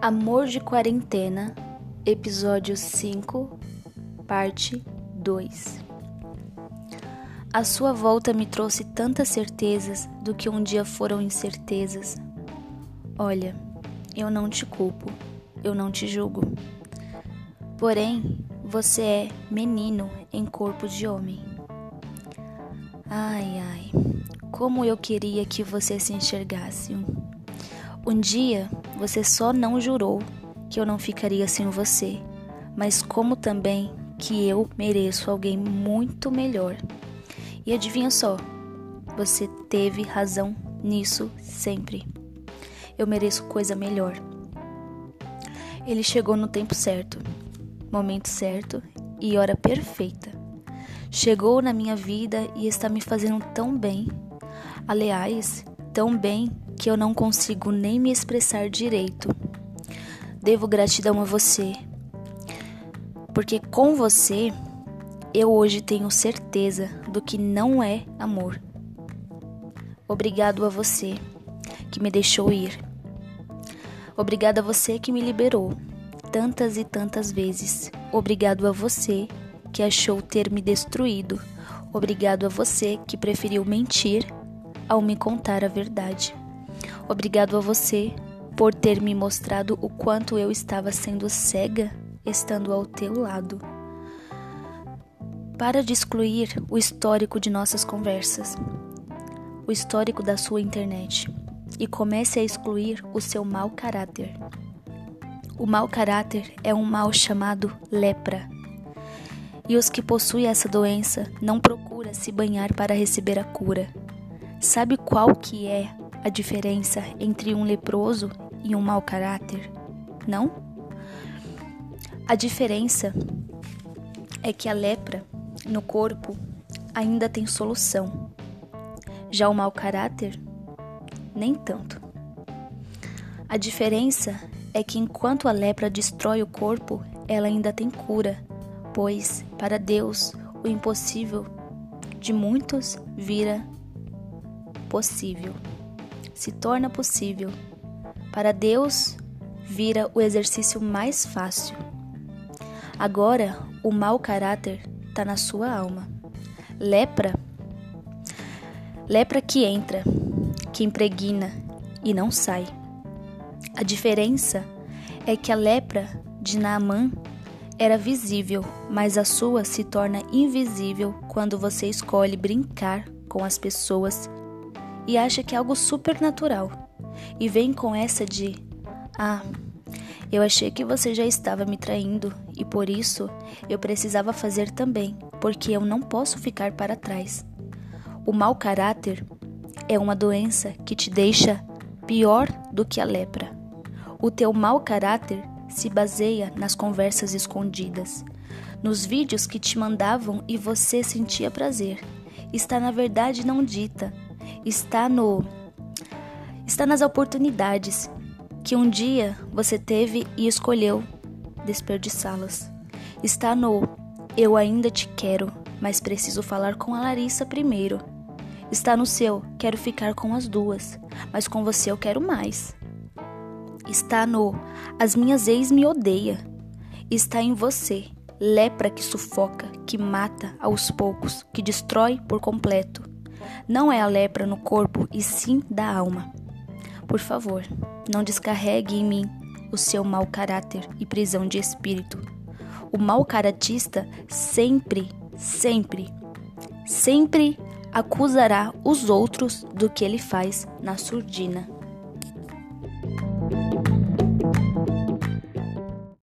Amor de Quarentena, episódio 5, parte 2. A sua volta me trouxe tantas certezas do que um dia foram incertezas. Olha, eu não te culpo, eu não te julgo. Porém, você é menino em corpo de homem. Ai, ai, como eu queria que você se enxergasse. Um dia você só não jurou que eu não ficaria sem você, mas como também que eu mereço alguém muito melhor. E adivinha só, você teve razão nisso sempre. Eu mereço coisa melhor. Ele chegou no tempo certo, momento certo e hora perfeita. Chegou na minha vida e está me fazendo tão bem. Aliás, tão bem que eu não consigo nem me expressar direito. Devo gratidão a você, porque com você eu hoje tenho certeza do que não é amor. Obrigado a você que me deixou ir. Obrigado a você que me liberou tantas e tantas vezes. Obrigado a você que achou ter me destruído. Obrigado a você que preferiu mentir ao me contar a verdade. Obrigado a você por ter me mostrado o quanto eu estava sendo cega estando ao teu lado. Para de excluir o histórico de nossas conversas, o histórico da sua internet, e comece a excluir o seu mau caráter. O mau caráter é um mal chamado lepra. E os que possuem essa doença não procuram se banhar para receber a cura. Sabe qual que é a diferença entre um leproso e um mau caráter? Não? A diferença é que a lepra no corpo ainda tem solução. Já o mau caráter, nem tanto. A diferença é que enquanto a lepra destrói o corpo, ela ainda tem cura, pois para Deus o impossível de muitos vira possível se torna possível. Para Deus, vira o exercício mais fácil. Agora, o mau caráter está na sua alma. Lepra, lepra que entra, que impregna e não sai. A diferença é que a lepra de Naamã era visível, mas a sua se torna invisível quando você escolhe brincar com as pessoas e acha que é algo supernatural. E vem com essa de: Ah, eu achei que você já estava me traindo e por isso eu precisava fazer também, porque eu não posso ficar para trás. O mau caráter é uma doença que te deixa pior do que a lepra. O teu mau caráter se baseia nas conversas escondidas, nos vídeos que te mandavam e você sentia prazer. Está na verdade não dita, está no está nas oportunidades que um dia você teve e escolheu desperdiçá-las. Está no eu ainda te quero, mas preciso falar com a Larissa primeiro. Está no seu quero ficar com as duas, mas com você eu quero mais. Está no as minhas ex me odeia. Está em você, lepra que sufoca, que mata aos poucos, que destrói por completo não é a lepra no corpo e sim da alma. Por favor, não descarregue em mim o seu mau caráter e prisão de espírito. O mau caratista sempre, sempre, sempre acusará os outros do que ele faz na surdina.